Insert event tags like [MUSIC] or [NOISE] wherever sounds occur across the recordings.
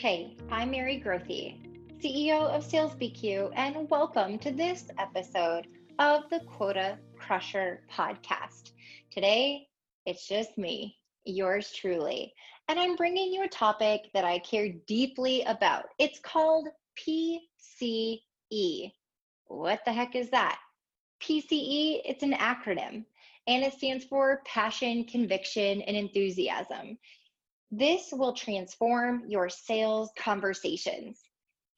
Hey, I'm Mary Grothe, CEO of Sales BQ, and welcome to this episode of the Quota Crusher podcast. Today, it's just me, yours truly, and I'm bringing you a topic that I care deeply about. It's called PCE. What the heck is that? PCE, it's an acronym and it stands for passion, conviction, and enthusiasm. This will transform your sales conversations.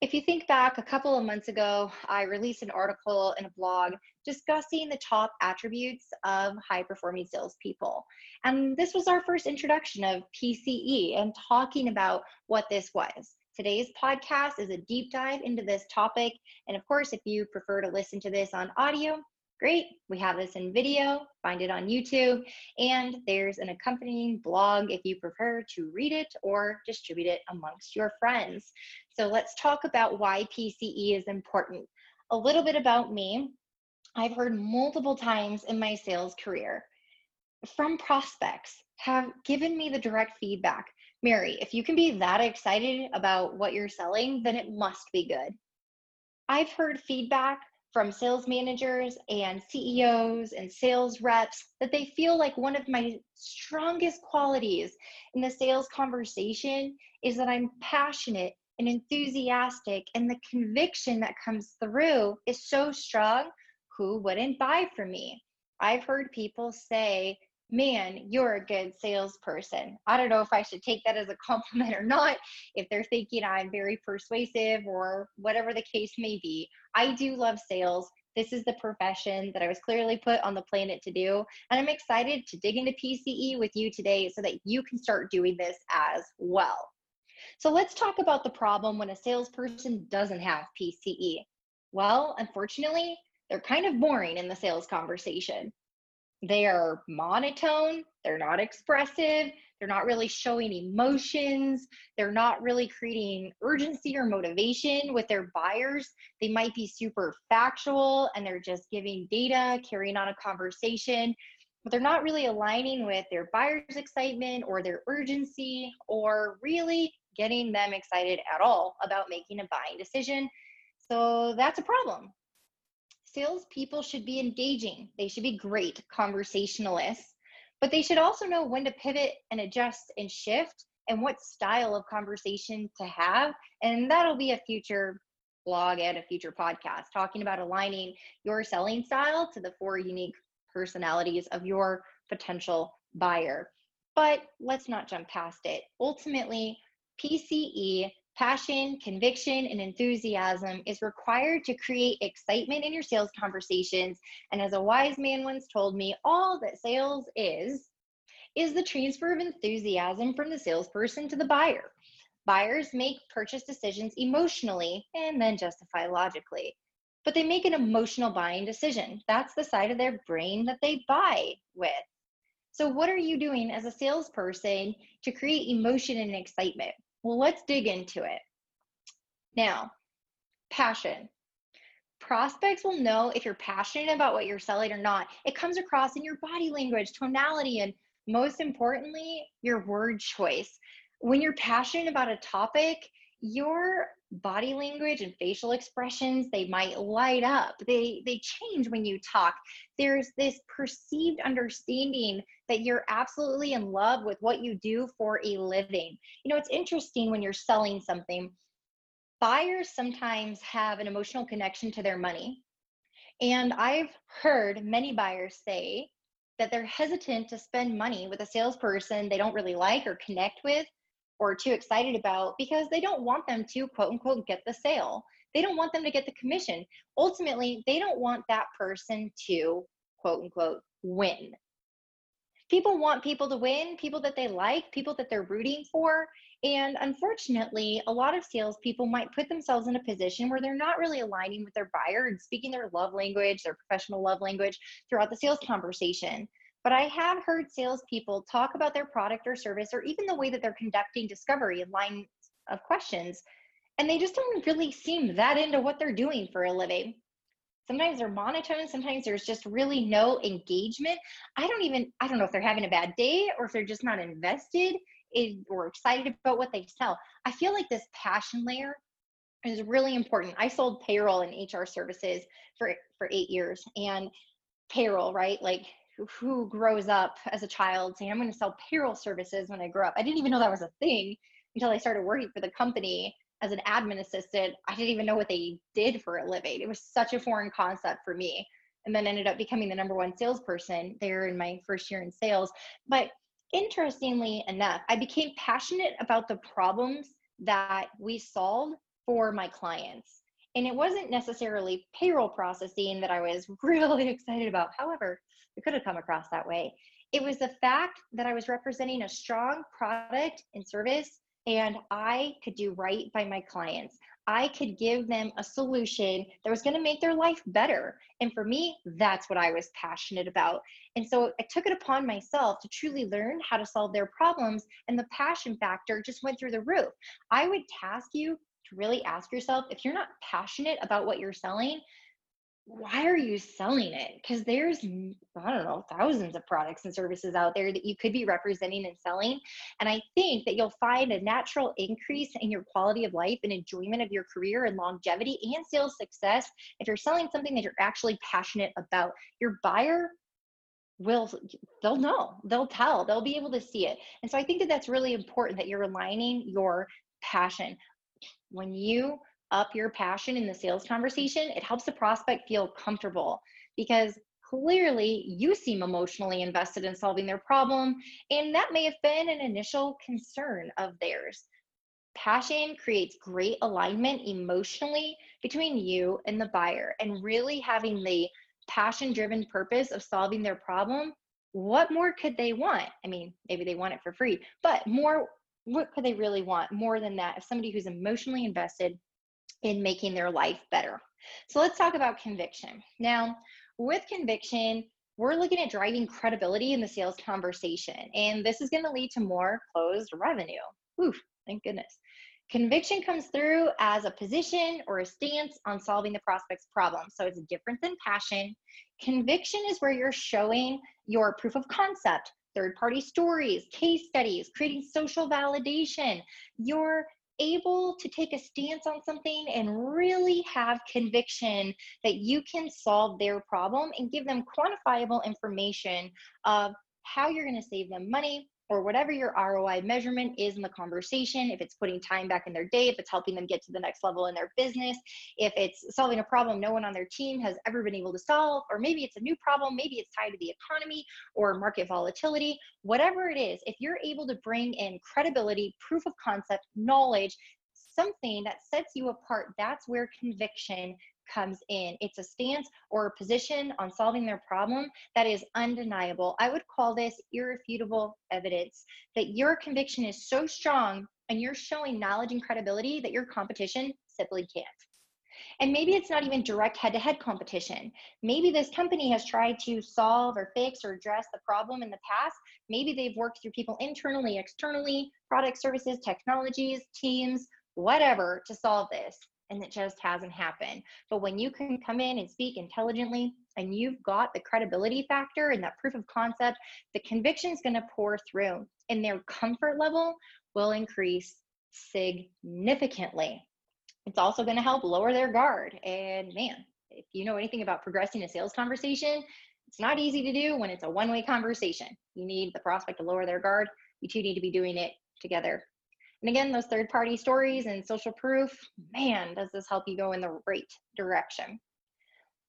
If you think back a couple of months ago, I released an article in a blog discussing the top attributes of high performing salespeople. And this was our first introduction of PCE and talking about what this was. Today's podcast is a deep dive into this topic. And of course, if you prefer to listen to this on audio, great. We have this in video, find it on YouTube, and there's an accompanying blog if you prefer to read it or distribute it amongst your friends. So let's talk about why PCE is important. A little bit about me. I've heard multiple times in my sales career from prospects have given me the direct feedback Mary, if you can be that excited about what you're selling, then it must be good. I've heard feedback from sales managers and CEOs and sales reps that they feel like one of my strongest qualities in the sales conversation is that I'm passionate and enthusiastic, and the conviction that comes through is so strong. Who wouldn't buy from me? I've heard people say man, you're a good salesperson. I don't know if I should take that as a compliment or not, if they're thinking I'm very persuasive or whatever the case may be. I do love sales. This is the profession that I was clearly put on the planet to do. And I'm excited to dig into PCE with you today so that you can start doing this as well. So let's talk about the problem when a salesperson doesn't have PCE. Well, unfortunately, they're kind of boring in the sales conversation they are monotone, they're not expressive, they're not really showing emotions, they're not really creating urgency or motivation with their buyers. They might be super factual and they're just giving data, carrying on a conversation, but they're not really aligning with their buyers' excitement or their urgency or really getting them excited at all about making a buying decision. So that's a problem salespeople should be engaging. They should be great conversationalists, but they should also know when to pivot and adjust and shift and what style of conversation to have. And that'll be a future blog and a future podcast talking about aligning your selling style to the four unique personalities of your potential buyer. But let's not jump past it. Ultimately, PCE Passion, conviction, and enthusiasm is required to create excitement in your sales conversations. And as a wise man once told me, all that sales is, is the transfer of enthusiasm from the salesperson to the buyer. Buyers make purchase decisions emotionally and then justify logically, but they make an emotional buying decision. That's the side of their brain that they buy with. So, what are you doing as a salesperson to create emotion and excitement? Well, let's dig into it. Now, passion. Prospects will know if you're passionate about what you're selling or not. It comes across in your body language, tonality, and most importantly, your word choice. When you're passionate about a topic, your body language and facial expressions they might light up. They they change when you talk. There's this perceived understanding that you're absolutely in love with what you do for a living. You know it's interesting when you're selling something buyers sometimes have an emotional connection to their money. And i've heard many buyers say that they're hesitant to spend money with a salesperson they don't really like or connect with or too excited about because they don't want them to quote unquote get the sale. They don't want them to get the commission. Ultimately, they don't want that person to quote unquote win. People want people to win, people that they like, people that they're rooting for. And unfortunately, a lot of salespeople might put themselves in a position where they're not really aligning with their buyer and speaking their love language, their professional love language throughout the sales conversation. But I have heard salespeople talk about their product or service or even the way that they're conducting discovery and lines of questions, and they just don't really seem that into what they're doing for a living. Sometimes they're monotone, sometimes there's just really no engagement. I don't even, I don't know if they're having a bad day or if they're just not invested is, or excited about what they sell. I feel like this passion layer is really important. I sold payroll and HR services for for eight years, and payroll, right? Like who grows up as a child saying, I'm going to sell payroll services when I grow up. I didn't even know that was a thing until I started working for the company as an admin assistant. I didn't even know what they did for a living. It was such a foreign concept for me. And then ended up becoming the number one salesperson there in my first year in sales. But interestingly enough, I became passionate about the problems that we solved for my clients. And it wasn't necessarily payroll processing that I was [LAUGHS] really excited about. However, it could have come across that way. It was the fact that I was representing a strong product and service, and I could do right by my clients. I could give them a solution that was going to make their life better. And for me, that's what I was passionate about. And so I took it upon myself to truly learn how to solve their problems. And the passion factor just went through the roof. I would task you to really ask yourself if you're not passionate about what you're selling, why are you selling it? Because there's, I don't know, thousands of products and services out there that you could be representing and selling. And I think that you'll find a natural increase in your quality of life and enjoyment of your career and longevity and sales success if you're selling something that you're actually passionate about. Your buyer will they'll know they'll tell they'll be able to see it and so i think that that's really important that you're aligning your passion when you up your passion in the sales conversation, it helps the prospect feel comfortable because clearly you seem emotionally invested in solving their problem, and that may have been an initial concern of theirs. Passion creates great alignment emotionally between you and the buyer, and really having the passion driven purpose of solving their problem. What more could they want? I mean, maybe they want it for free, but more, what could they really want more than that? If somebody who's emotionally invested in making their life better. So let's talk about conviction. Now, with conviction, we're looking at driving credibility in the sales conversation, and this is going to lead to more closed revenue. Oof, thank goodness. Conviction comes through as a position or a stance on solving the prospect's problem. So it's different than passion. Conviction is where you're showing your proof of concept, third party stories, case studies, creating social validation. You're able to take a stance on something and really have conviction that you can solve their problem and give them quantifiable information of how you're going to save them money, or whatever your ROI measurement is in the conversation, if it's putting time back in their day, if it's helping them get to the next level in their business, if it's solving a problem no one on their team has ever been able to solve, or maybe it's a new problem, maybe it's tied to the economy or market volatility, whatever it is, if you're able to bring in credibility, proof of concept, knowledge, something that sets you apart, that's where conviction comes in. It's a stance or a position on solving their problem that is undeniable. I would call this irrefutable evidence that your conviction is so strong and you're showing knowledge and credibility that your competition simply can't. And maybe it's not even direct head to head competition. Maybe this company has tried to solve or fix or address the problem in the past. Maybe they've worked through people internally, externally, product services, technologies, teams, whatever to solve this and it just hasn't happened. But when you can come in and speak intelligently and you've got the credibility factor and that proof of concept, the conviction is going to pour through and their comfort level will increase significantly. It's also going to help lower their guard. And man, if you know anything about progressing a sales conversation, it's not easy to do when it's a one way conversation. You need the prospect to lower their guard. You two need to be doing it together and again, those third party stories and social proof, man, does this help you go in the right direction.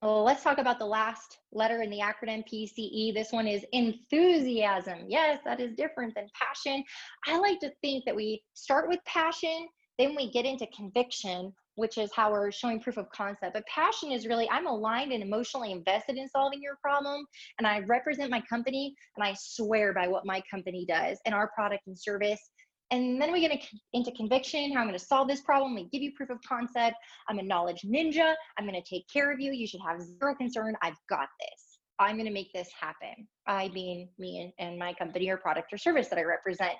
Well, let's talk about the last letter in the acronym PCE. This one is enthusiasm. Yes, that is different than passion. I like to think that we start with passion, then we get into conviction, which is how we're showing proof of concept. But passion is really, I'm aligned and emotionally invested in solving your problem. And I represent my company and I swear by what my company does and our product and service and then we get into conviction, how I'm going to solve this problem. We give you proof of concept. I'm a knowledge ninja. I'm going to take care of you. You should have zero concern. I've got this. I'm going to make this happen. I mean, me and, my company or product or service that I represent.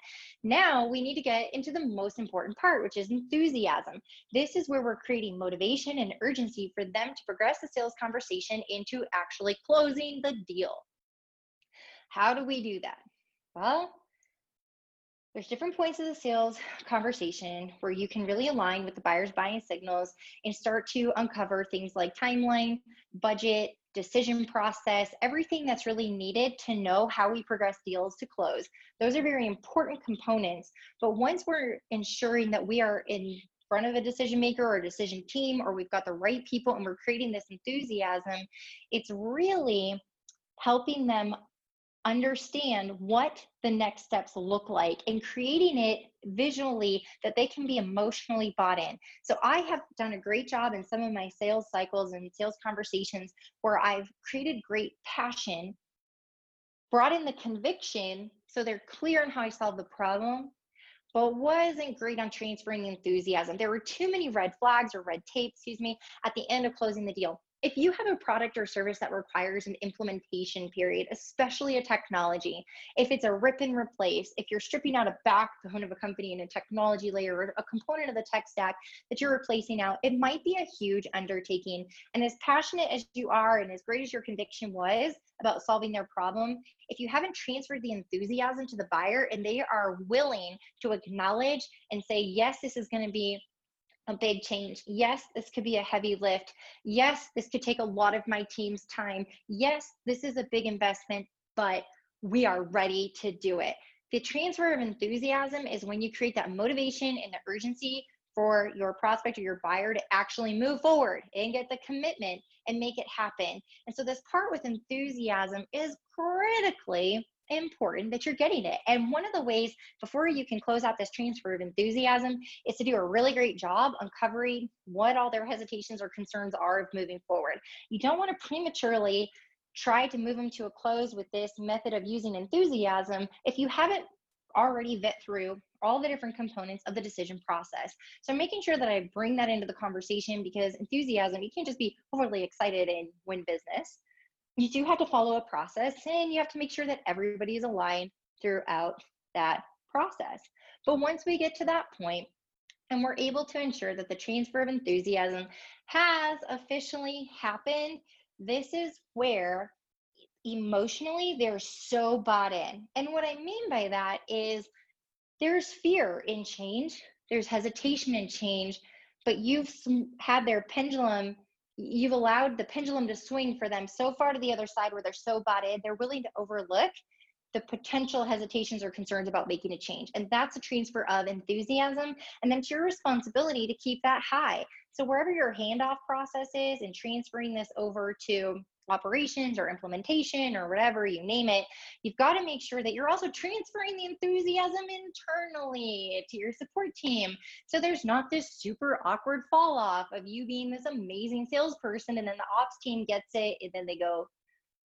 Now we need to get into the most important part, which is enthusiasm. This is where we're creating motivation and urgency for them to progress the sales conversation into actually closing the deal. How do we do that? Well, there's different points of the sales conversation where you can really align with the buyer's buying signals and start to uncover things like timeline, budget, decision process, everything that's really needed to know how we progress deals to close. Those are very important components. But once we're ensuring that we are in front of a decision maker or a decision team, or we've got the right people and we're creating this enthusiasm, it's really helping them understand what the next steps look like and creating it visually that they can be emotionally bought in. So I have done a great job in some of my sales cycles and sales conversations where I've created great passion, brought in the conviction so they're clear on how I solve the problem, but wasn't great on transferring enthusiasm. There were too many red flags or red tape, excuse me, at the end of closing the deal if you have a product or service that requires an implementation period, especially a technology, if it's a rip and replace, if you're stripping out a backbone of a company in a technology layer or a component of the tech stack that you're replacing out, it might be a huge undertaking. And as passionate as you are and as great as your conviction was about solving their problem, if you haven't transferred the enthusiasm to the buyer and they are willing to acknowledge and say, yes, this is going to be a big change. Yes, this could be a heavy lift. Yes, this could take a lot of my team's time. Yes, this is a big investment, but we are ready to do it. The transfer of enthusiasm is when you create that motivation and the urgency for your prospect or your buyer to actually move forward and get the commitment and make it happen. And so, this part with enthusiasm is critically important that you're getting it. And one of the ways before you can close out this transfer of enthusiasm is to do a really great job uncovering what all their hesitations or concerns are of moving forward. You don't want to prematurely try to move them to a close with this method of using enthusiasm if you haven't already vet through all the different components of the decision process. So making sure that I bring that into the conversation because enthusiasm, you can't just be overly excited and win business you do have to follow a process and you have to make sure that everybody is aligned throughout that process. But once we get to that point, and we're able to ensure that the transfer of enthusiasm has officially happened, this is where emotionally they're so bought in. And what I mean by that is there's fear in change, there's hesitation in change, but you've had their pendulum you've allowed the pendulum to swing for them so far to the other side where they're so bought in, they're willing to overlook the potential hesitations or concerns about making a change. And that's a transfer of enthusiasm. And then it's your responsibility to keep that high. So wherever your handoff process is and transferring this over to operations or implementation or whatever you name it, you've got to make sure that you're also transferring the enthusiasm internally to your support team. So there's not this super awkward fall off of you being this amazing salesperson and then the ops team gets it and then they go,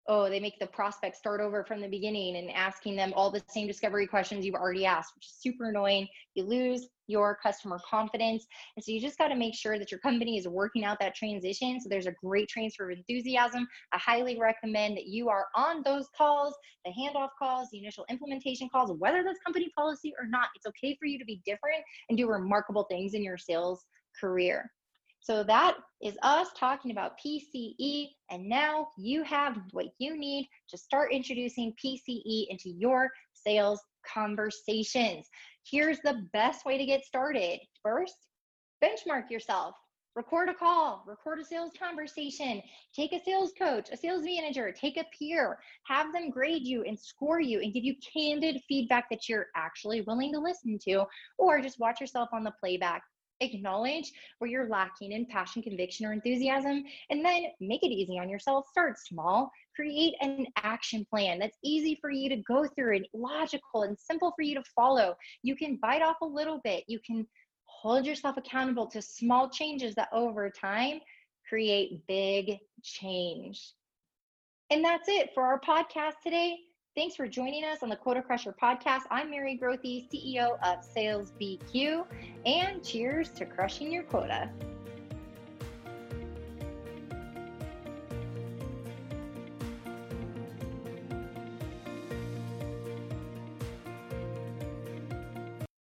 oh, they make the prospect start over from the beginning and asking them all the same discovery questions you've already asked, which is super annoying. You lose your customer confidence. And so you just got to make sure that your company is working out that transition. So there's a great transfer of enthusiasm. I highly recommend that you are on those calls, the handoff calls, the initial implementation calls, whether that's company policy or not. It's okay for you to be different and do remarkable things in your sales career. So that is us talking about PCE. And now you have what you need to start introducing PCE into your sales conversations. Here's the best way to get started. First, benchmark yourself. Record a call, record a sales conversation, take a sales coach, a sales manager, take a peer, have them grade you and score you and give you candid feedback that you're actually willing to listen to, or just watch yourself on the playback acknowledge where you're lacking in passion, conviction, or enthusiasm, and then make it easy on yourself. Start small. Create an action plan that's easy for you to go through and logical and simple for you to follow. You can bite off a little bit. You can hold yourself accountable to small changes that over time create big change. And that's it for our podcast today. Thanks for joining us on the Quota Crusher podcast. I'm Mary Grothe, CEO of Sales BQ, and cheers to crushing your quota.